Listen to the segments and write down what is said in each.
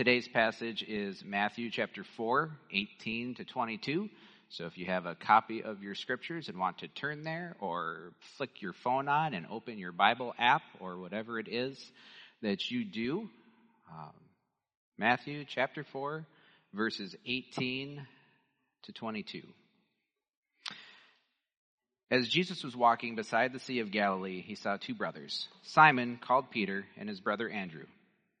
Today's passage is Matthew chapter 4, 18 to 22. So if you have a copy of your scriptures and want to turn there or flick your phone on and open your Bible app or whatever it is that you do, um, Matthew chapter 4, verses 18 to 22. As Jesus was walking beside the Sea of Galilee, he saw two brothers, Simon, called Peter, and his brother Andrew.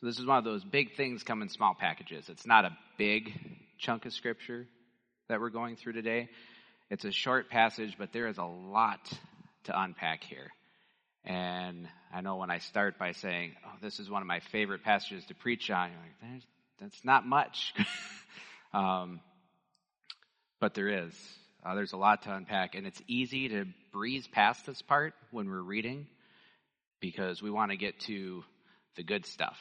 So this is one of those big things come in small packages. It's not a big chunk of scripture that we're going through today. It's a short passage, but there is a lot to unpack here. And I know when I start by saying, oh, this is one of my favorite passages to preach on, you're like, that's not much. um, but there is. Uh, there's a lot to unpack, and it's easy to breeze past this part when we're reading because we want to get to the good stuff.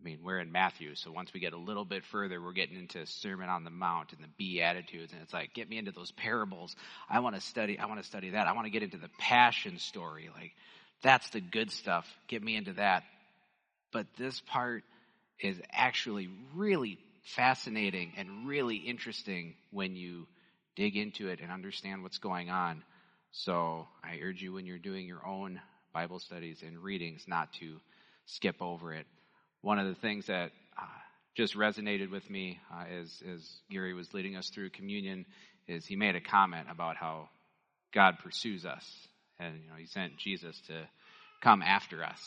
I mean, we're in Matthew, so once we get a little bit further, we're getting into Sermon on the Mount and the Beatitudes, and it's like, get me into those parables. I want to study, I want to study that. I want to get into the passion story. Like, that's the good stuff. Get me into that. But this part is actually really fascinating and really interesting when you dig into it and understand what's going on. So I urge you when you're doing your own Bible studies and readings not to skip over it. One of the things that uh, just resonated with me uh, as, as Gary was leading us through communion is he made a comment about how God pursues us. And, you know, he sent Jesus to come after us.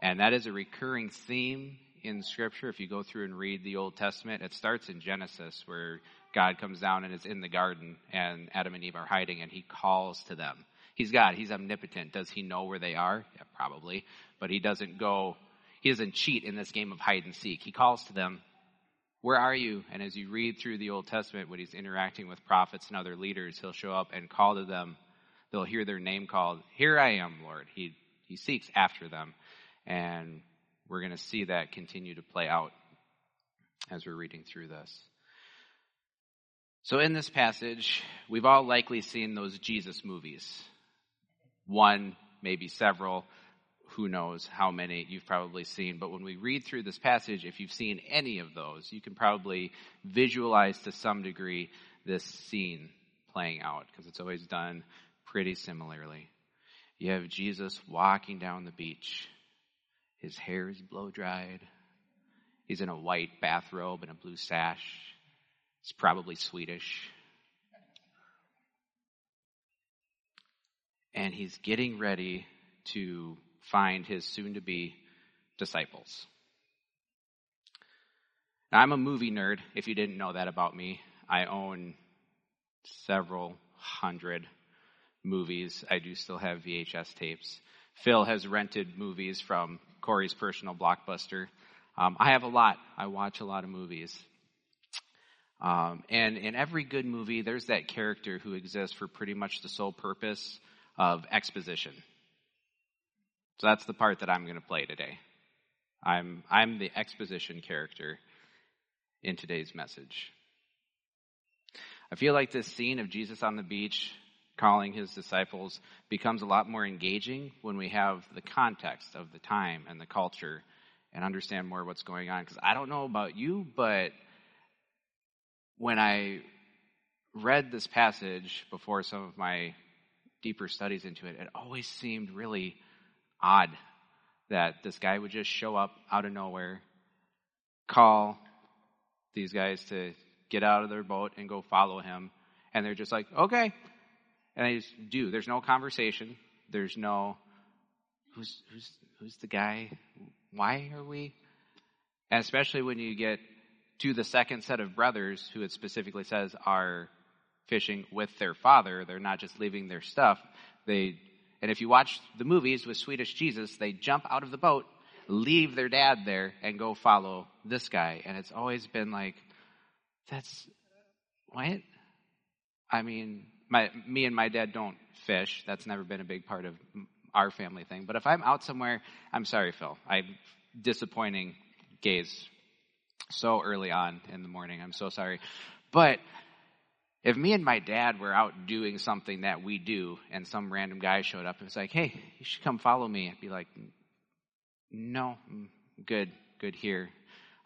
And that is a recurring theme in Scripture. If you go through and read the Old Testament, it starts in Genesis where God comes down and is in the garden and Adam and Eve are hiding and he calls to them. He's God. He's omnipotent. Does he know where they are? Yeah, probably. But he doesn't go, he doesn't cheat in this game of hide and seek. He calls to them, Where are you? And as you read through the Old Testament, when he's interacting with prophets and other leaders, he'll show up and call to them. They'll hear their name called. Here I am, Lord. He, he seeks after them. And we're going to see that continue to play out as we're reading through this. So, in this passage, we've all likely seen those Jesus movies one, maybe several, who knows how many you've probably seen. But when we read through this passage, if you've seen any of those, you can probably visualize to some degree this scene playing out because it's always done pretty similarly. You have Jesus walking down the beach. His hair is blow dried. He's in a white bathrobe and a blue sash. He's probably Swedish. and he's getting ready to find his soon to be disciples. Now, I'm a movie nerd, if you didn't know that about me. I own several hundred movies. I do still have VHS tapes. Phil has rented movies from Corey's personal blockbuster. Um, I have a lot. I watch a lot of movies. Um, and in every good movie, there's that character who exists for pretty much the sole purpose of exposition. So that's the part that I'm going to play today. I'm, I'm the exposition character in today's message. I feel like this scene of Jesus on the beach calling his disciples becomes a lot more engaging when we have the context of the time and the culture and understand more what's going on. Because I don't know about you, but when I read this passage before some of my deeper studies into it, it always seemed really odd that this guy would just show up out of nowhere, call these guys to get out of their boat and go follow him. And they're just like, okay. And they just do. There's no conversation. There's no, who's, who's, who's the guy? Why are we? And especially when you get to the second set of brothers who it specifically says are fishing with their father. They're not just leaving their stuff. They, and if you watch the movies with Swedish Jesus, they jump out of the boat, leave their dad there, and go follow this guy. And it's always been like, That's what? I mean, my me and my dad don't fish. That's never been a big part of our family thing. But if I'm out somewhere, I'm sorry, Phil. I'm disappointing gays so early on in the morning. I'm so sorry. But if me and my dad were out doing something that we do and some random guy showed up and was like, hey, you should come follow me, I'd be like, no, good, good here.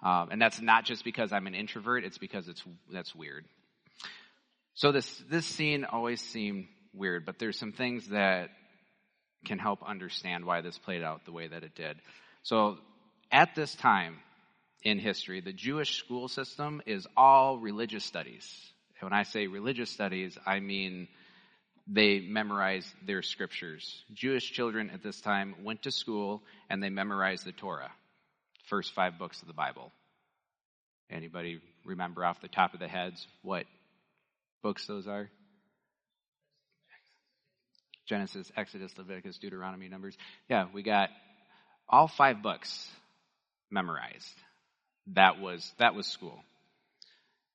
Um, and that's not just because I'm an introvert, it's because it's, that's weird. So this, this scene always seemed weird, but there's some things that can help understand why this played out the way that it did. So at this time in history, the Jewish school system is all religious studies. When I say religious studies, I mean they memorize their scriptures. Jewish children at this time went to school and they memorized the Torah, first five books of the Bible. Anybody remember off the top of the heads what books those are? Genesis, Exodus, Leviticus, Deuteronomy, Numbers. Yeah, we got all five books memorized. That was that was school.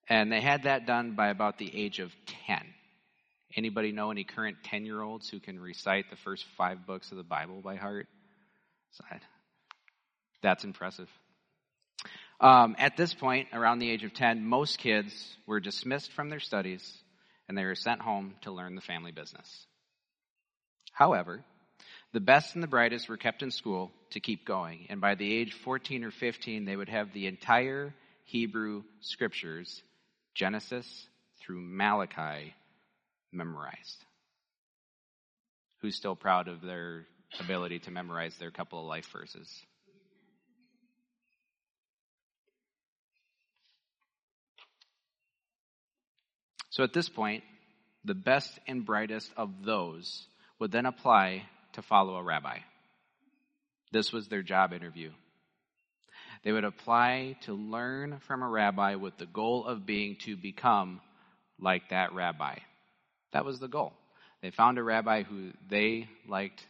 And they had that done by about the age of 10. Anybody know any current 10-year-olds who can recite the first 5 books of the Bible by heart? That's impressive. Um, at this point, around the age of 10, most kids were dismissed from their studies and they were sent home to learn the family business. However, the best and the brightest were kept in school to keep going, and by the age 14 or 15, they would have the entire Hebrew scriptures, Genesis through Malachi, memorized. Who's still proud of their ability to memorize their couple of life verses? So at this point, the best and brightest of those would then apply to follow a rabbi. This was their job interview. They would apply to learn from a rabbi with the goal of being to become like that rabbi. That was the goal. They found a rabbi who they liked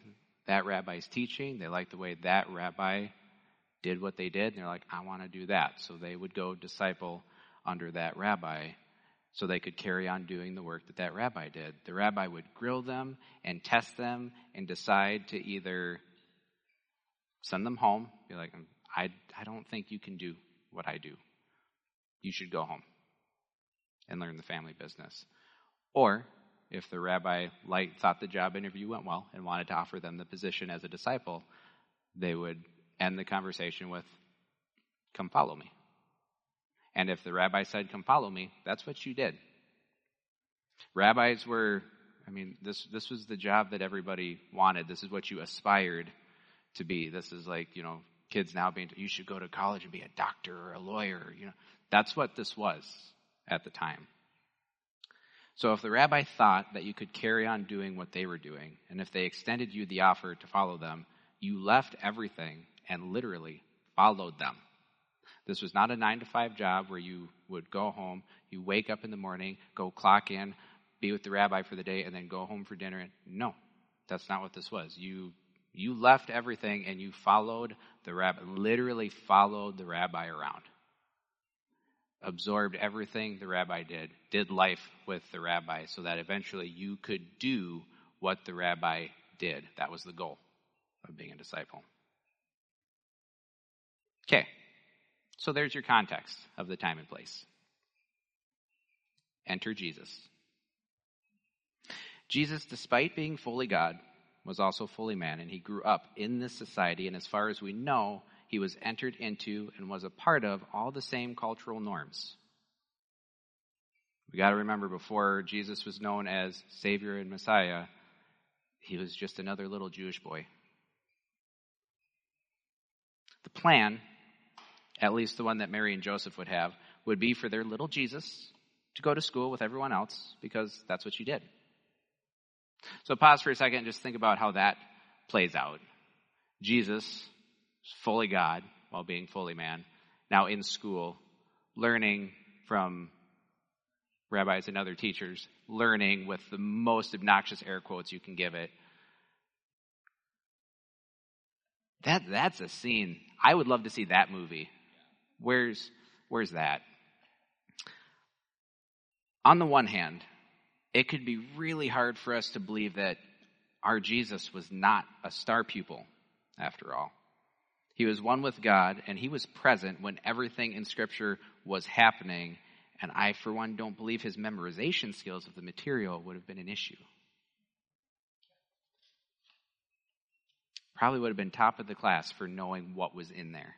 that rabbi's teaching. They liked the way that rabbi did what they did. And they're like, I want to do that. So they would go disciple under that rabbi so they could carry on doing the work that that rabbi did. The rabbi would grill them and test them and decide to either send them home, be like, I, I don't think you can do what I do. You should go home and learn the family business. Or, if the rabbi liked, thought the job interview went well and wanted to offer them the position as a disciple, they would end the conversation with, Come follow me. And if the rabbi said, Come follow me, that's what you did. Rabbis were, I mean, this, this was the job that everybody wanted. This is what you aspired to be. This is like, you know, kids now being, you should go to college and be a doctor or a lawyer. You know, that's what this was at the time. So if the rabbi thought that you could carry on doing what they were doing, and if they extended you the offer to follow them, you left everything and literally followed them. This was not a nine to five job where you would go home, you wake up in the morning, go clock in, be with the rabbi for the day, and then go home for dinner. No, that's not what this was. You you left everything and you followed the rabbi, literally followed the rabbi around. Absorbed everything the rabbi did, did life with the rabbi so that eventually you could do what the rabbi did. That was the goal of being a disciple. Okay, so there's your context of the time and place. Enter Jesus. Jesus, despite being fully God, was also fully man, and he grew up in this society, and as far as we know, he was entered into and was a part of all the same cultural norms. We got to remember before Jesus was known as Savior and Messiah, he was just another little Jewish boy. The plan at least the one that Mary and Joseph would have, would be for their little Jesus to go to school with everyone else because that's what you did. So pause for a second and just think about how that plays out. Jesus, fully God while being fully man, now in school, learning from rabbis and other teachers, learning with the most obnoxious air quotes you can give it. That, that's a scene. I would love to see that movie Where's, where's that? On the one hand, it could be really hard for us to believe that our Jesus was not a star pupil, after all. He was one with God, and he was present when everything in Scripture was happening, and I, for one, don't believe his memorization skills of the material would have been an issue. Probably would have been top of the class for knowing what was in there.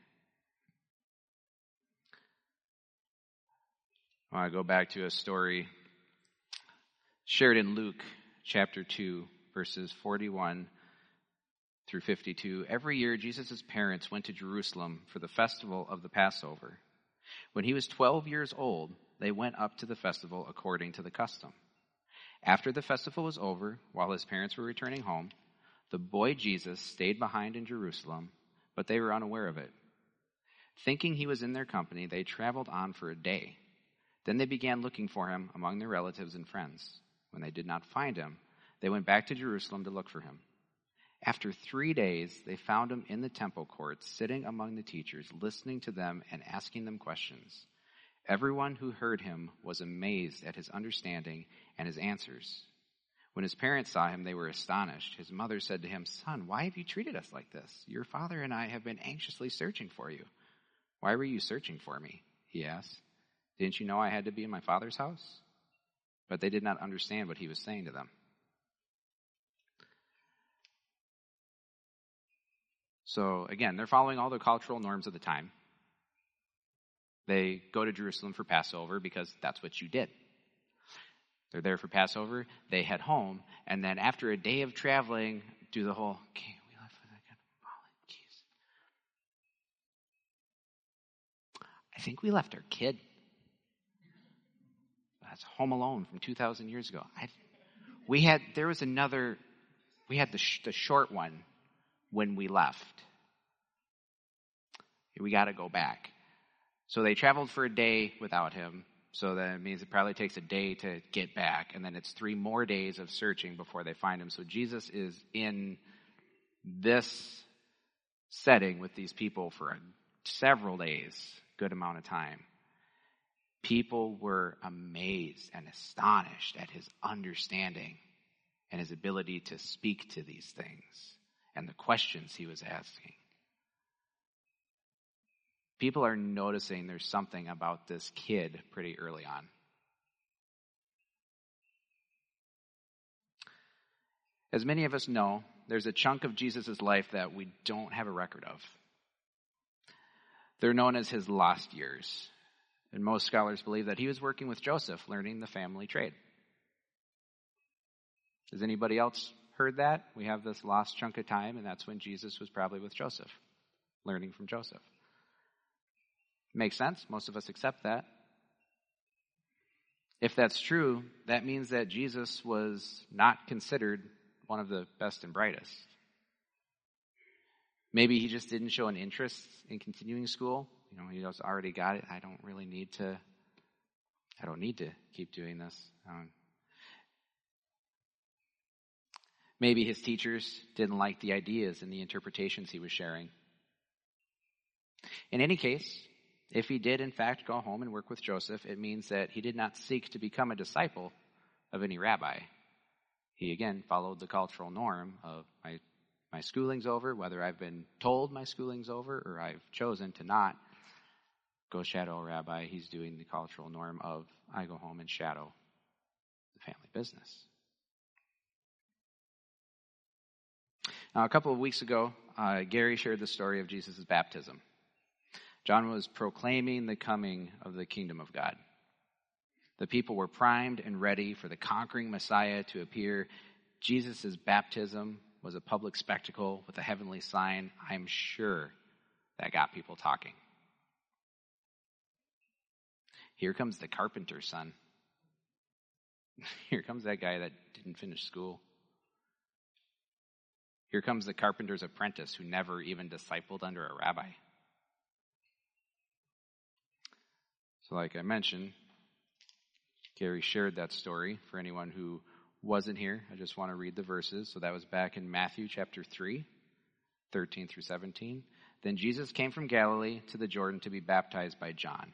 I want to go back to a story shared in Luke chapter 2, verses 41 through 52. Every year, Jesus' parents went to Jerusalem for the festival of the Passover. When he was 12 years old, they went up to the festival according to the custom. After the festival was over, while his parents were returning home, the boy Jesus stayed behind in Jerusalem, but they were unaware of it. Thinking he was in their company, they traveled on for a day. Then they began looking for him among their relatives and friends. When they did not find him, they went back to Jerusalem to look for him. After three days, they found him in the temple courts, sitting among the teachers, listening to them and asking them questions. Everyone who heard him was amazed at his understanding and his answers. When his parents saw him, they were astonished. His mother said to him, Son, why have you treated us like this? Your father and I have been anxiously searching for you. Why were you searching for me? He asked. Didn't you know I had to be in my father's house? But they did not understand what he was saying to them. So again, they're following all the cultural norms of the time. They go to Jerusalem for Passover because that's what you did. They're there for Passover. They head home, and then after a day of traveling, do the whole. Okay, we left that. I think we left our kid. That's Home Alone from 2,000 years ago. I, we had there was another. We had the sh- the short one when we left. We got to go back. So they traveled for a day without him. So that means it probably takes a day to get back. And then it's three more days of searching before they find him. So Jesus is in this setting with these people for a, several days, good amount of time. People were amazed and astonished at his understanding and his ability to speak to these things and the questions he was asking. People are noticing there's something about this kid pretty early on. As many of us know, there's a chunk of Jesus' life that we don't have a record of. They're known as his lost years. And most scholars believe that he was working with Joseph, learning the family trade. Has anybody else heard that? We have this lost chunk of time, and that's when Jesus was probably with Joseph, learning from Joseph. Makes sense. Most of us accept that. If that's true, that means that Jesus was not considered one of the best and brightest. Maybe he just didn't show an interest in continuing school. You know, he just already got it. I don't really need to, I don't need to keep doing this. Um, maybe his teachers didn't like the ideas and the interpretations he was sharing. In any case, if he did, in fact, go home and work with Joseph, it means that he did not seek to become a disciple of any rabbi. He again followed the cultural norm of my, my schooling's over, whether I've been told my schooling's over or I've chosen to not go shadow a rabbi. He's doing the cultural norm of I go home and shadow the family business. Now, a couple of weeks ago, uh, Gary shared the story of Jesus' baptism. John was proclaiming the coming of the kingdom of God. The people were primed and ready for the conquering Messiah to appear. Jesus' baptism was a public spectacle with a heavenly sign. I'm sure that got people talking. Here comes the carpenter's son. Here comes that guy that didn't finish school. Here comes the carpenter's apprentice who never even discipled under a rabbi. So, like I mentioned, Gary shared that story for anyone who wasn't here. I just want to read the verses. So that was back in Matthew chapter 3, 13 through 17. Then Jesus came from Galilee to the Jordan to be baptized by John.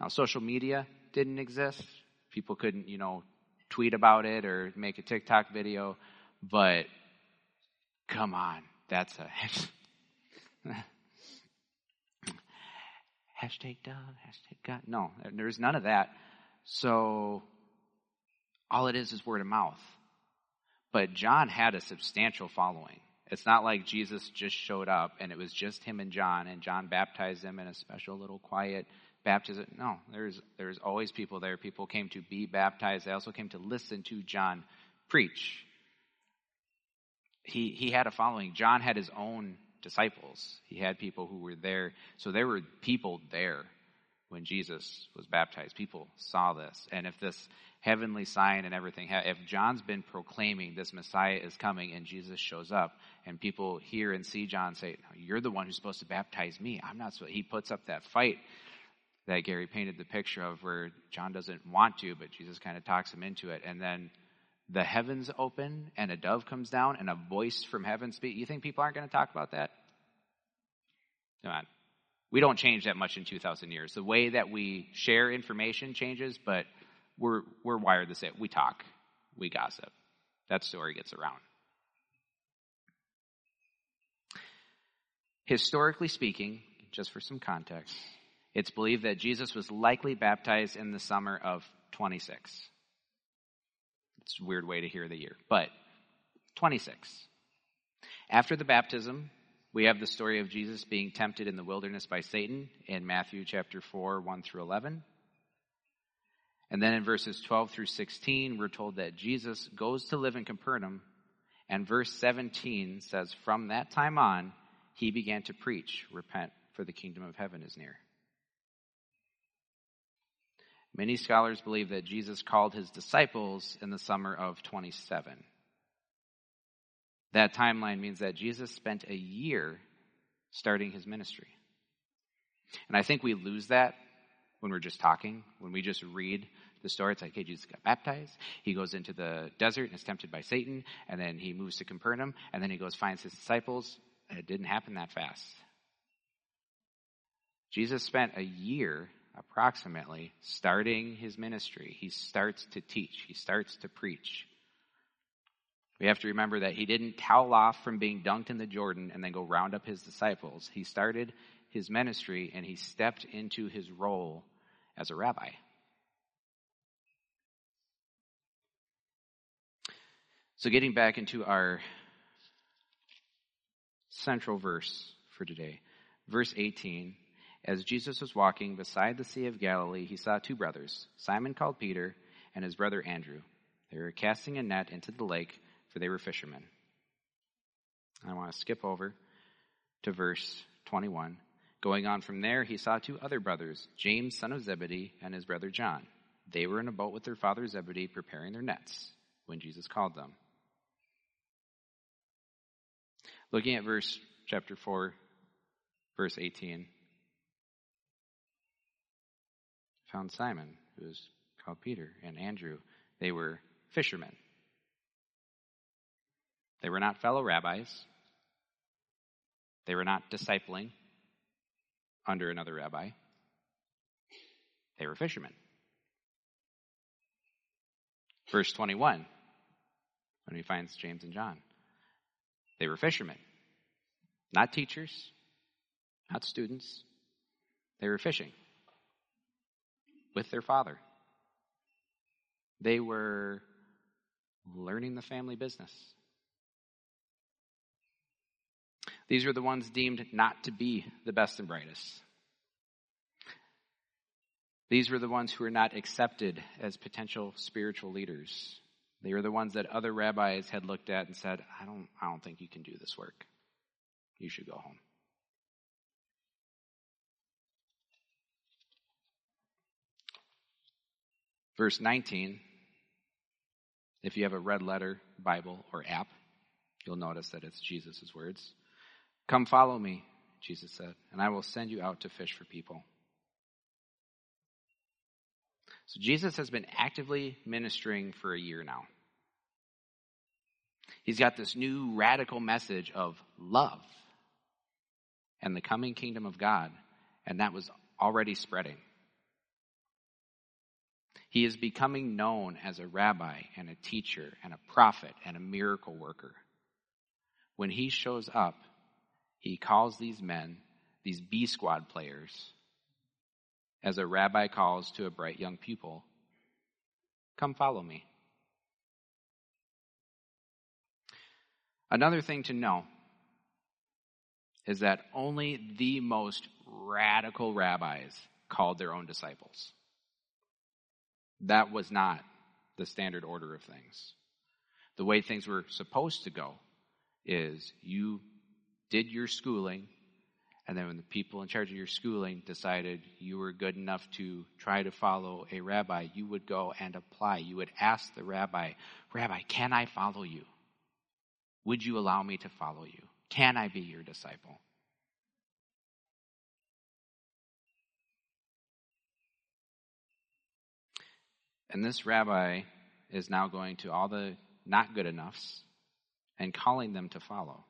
Now, social media didn't exist. People couldn't, you know, tweet about it or make a TikTok video, but come on, that's a hashtag dove, hashtag God. No, there's none of that. So all it is is word of mouth. But John had a substantial following. It's not like Jesus just showed up and it was just him and John, and John baptized them in a special little quiet baptism. No, there's there's always people there. People came to be baptized. They also came to listen to John preach. He he had a following. John had his own disciples. He had people who were there. So there were people there when Jesus was baptized. People saw this. And if this heavenly sign and everything, if John's been proclaiming this Messiah is coming and Jesus shows up and people hear and see John say, you're the one who's supposed to baptize me. I'm not so he puts up that fight that Gary painted the picture of where John doesn't want to, but Jesus kind of talks him into it. And then the heavens open and a dove comes down and a voice from heaven speaks. You think people aren't going to talk about that? Come on. We don't change that much in 2,000 years. The way that we share information changes, but we're, we're wired the same. We talk, we gossip. That story gets around. Historically speaking, just for some context, it's believed that Jesus was likely baptized in the summer of 26. It's a weird way to hear the year, but 26. After the baptism, we have the story of Jesus being tempted in the wilderness by Satan in Matthew chapter 4, 1 through 11. And then in verses 12 through 16, we're told that Jesus goes to live in Capernaum. And verse 17 says, From that time on, he began to preach, Repent, for the kingdom of heaven is near. Many scholars believe that Jesus called his disciples in the summer of 27. That timeline means that Jesus spent a year starting his ministry. And I think we lose that when we're just talking, when we just read the story. It's like, hey, Jesus got baptized. He goes into the desert and is tempted by Satan. And then he moves to Capernaum. And then he goes, finds his disciples. It didn't happen that fast. Jesus spent a year approximately starting his ministry. He starts to teach, he starts to preach. We have to remember that he didn't towel off from being dunked in the Jordan and then go round up his disciples. He started his ministry and he stepped into his role as a rabbi. So, getting back into our central verse for today, verse 18 as Jesus was walking beside the Sea of Galilee, he saw two brothers, Simon called Peter and his brother Andrew. They were casting a net into the lake, for they were fishermen. I want to skip over to verse 21. Going on from there, he saw two other brothers, James, son of Zebedee, and his brother John. They were in a boat with their father Zebedee, preparing their nets when Jesus called them. Looking at verse chapter 4, verse 18. Found Simon, who was called Peter, and Andrew. They were fishermen. They were not fellow rabbis. They were not discipling under another rabbi. They were fishermen. Verse 21, when he finds James and John, they were fishermen, not teachers, not students. They were fishing with their father. They were learning the family business. These were the ones deemed not to be the best and brightest. These were the ones who were not accepted as potential spiritual leaders. They were the ones that other rabbis had looked at and said, I don't, I don't think you can do this work. You should go home. Verse 19, if you have a red letter Bible or app, you'll notice that it's Jesus' words. Come follow me, Jesus said, and I will send you out to fish for people. So Jesus has been actively ministering for a year now. He's got this new radical message of love and the coming kingdom of God, and that was already spreading. He is becoming known as a rabbi and a teacher and a prophet and a miracle worker. When he shows up, he calls these men, these B squad players, as a rabbi calls to a bright young pupil, Come follow me. Another thing to know is that only the most radical rabbis called their own disciples. That was not the standard order of things. The way things were supposed to go is you did your schooling, and then when the people in charge of your schooling decided you were good enough to try to follow a rabbi, you would go and apply. You would ask the rabbi, Rabbi, can I follow you? Would you allow me to follow you? Can I be your disciple? And this rabbi is now going to all the not good enoughs and calling them to follow.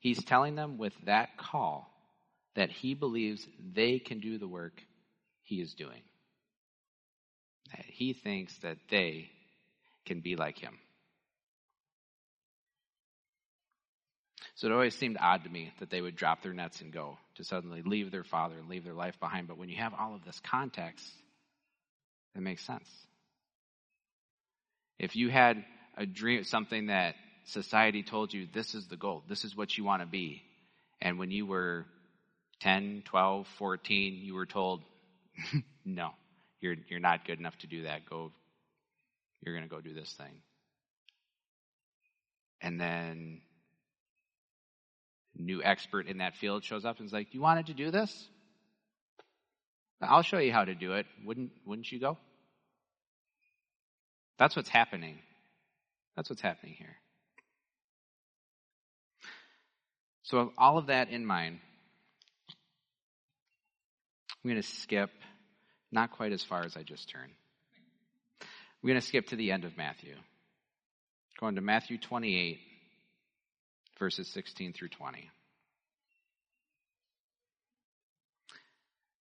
He's telling them with that call that he believes they can do the work he is doing. That he thinks that they can be like him. So it always seemed odd to me that they would drop their nets and go to suddenly leave their father and leave their life behind. But when you have all of this context, it makes sense. If you had a dream, something that society told you this is the goal, this is what you want to be, and when you were 10, 12, 14, you were told, no, you're, you're not good enough to do that. Go, you're going to go do this thing. And then new expert in that field shows up and is like, "You wanted to do this? I'll show you how to do it. Wouldn't wouldn't you go?" That's what's happening. That's what's happening here. So, with all of that in mind, I'm going to skip not quite as far as I just turned. We're going to skip to the end of Matthew. Going to Matthew 28, verses 16 through 20.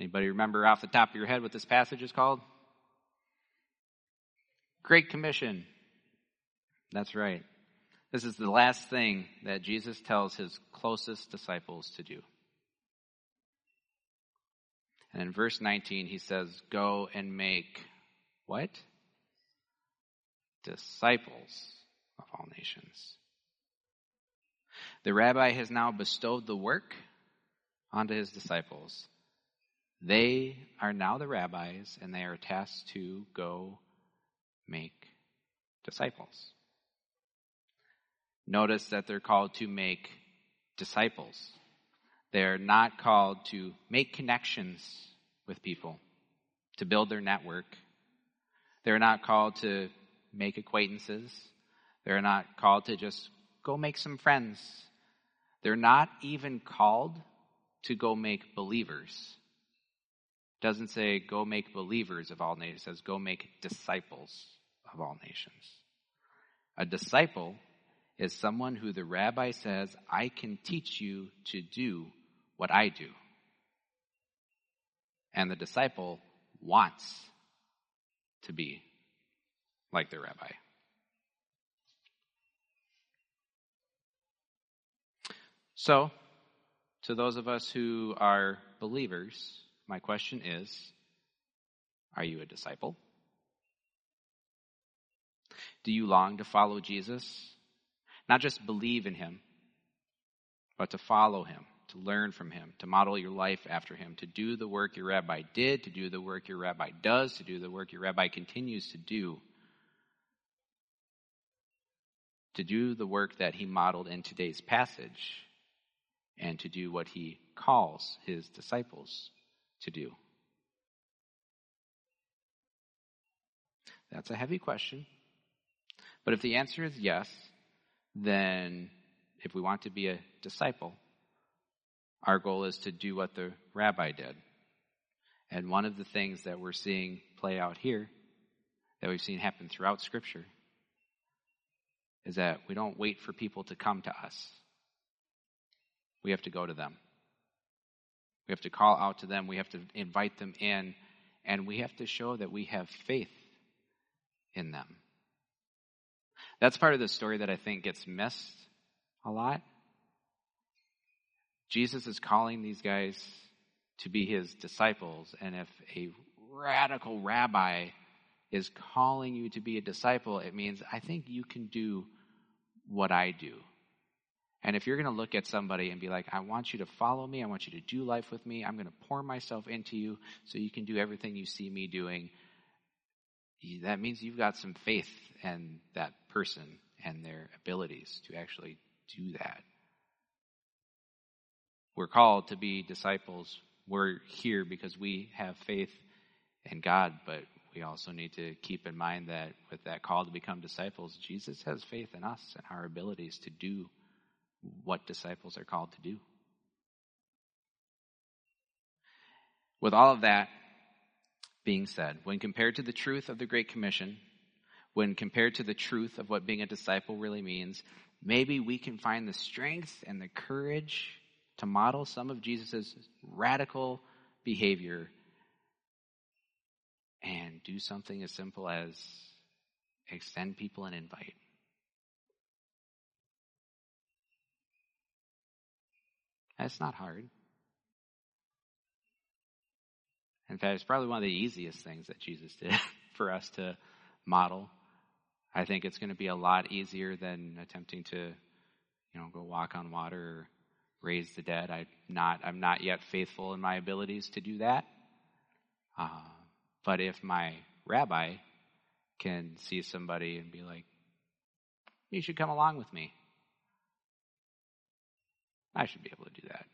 Anybody remember off the top of your head what this passage is called? Great Commission. That's right. This is the last thing that Jesus tells his closest disciples to do. And in verse 19, he says, Go and make what? Disciples of all nations. The rabbi has now bestowed the work onto his disciples. They are now the rabbis, and they are tasked to go make disciples. Notice that they're called to make disciples. They're not called to make connections with people, to build their network. They're not called to make acquaintances. They're not called to just go make some friends. They're not even called to go make believers. Doesn't say go make believers of all nations. It says go make disciples of all nations. A disciple is someone who the rabbi says, I can teach you to do what I do. And the disciple wants to be like the rabbi. So, to those of us who are believers, my question is Are you a disciple? Do you long to follow Jesus? Not just believe in him, but to follow him, to learn from him, to model your life after him, to do the work your rabbi did, to do the work your rabbi does, to do the work your rabbi continues to do. To do the work that he modeled in today's passage, and to do what he calls his disciples to do. That's a heavy question. But if the answer is yes, then if we want to be a disciple, our goal is to do what the rabbi did. And one of the things that we're seeing play out here, that we've seen happen throughout Scripture, is that we don't wait for people to come to us. We have to go to them. We have to call out to them. We have to invite them in. And we have to show that we have faith in them. That's part of the story that I think gets missed a lot. Jesus is calling these guys to be his disciples, and if a radical rabbi is calling you to be a disciple, it means I think you can do what I do. And if you're going to look at somebody and be like, I want you to follow me, I want you to do life with me, I'm going to pour myself into you so you can do everything you see me doing, that means you've got some faith in that person and their abilities to actually do that. We're called to be disciples. We're here because we have faith in God, but we also need to keep in mind that with that call to become disciples, Jesus has faith in us and our abilities to do what disciples are called to do. With all of that being said, when compared to the truth of the Great Commission, when compared to the truth of what being a disciple really means, maybe we can find the strength and the courage to model some of Jesus' radical behavior and do something as simple as extend people an invite. That's not hard. In fact, it's probably one of the easiest things that Jesus did for us to model. I think it's going to be a lot easier than attempting to, you know, go walk on water or raise the dead. I'm not, I'm not yet faithful in my abilities to do that. Uh, but if my rabbi can see somebody and be like, you should come along with me, I should be able to do that.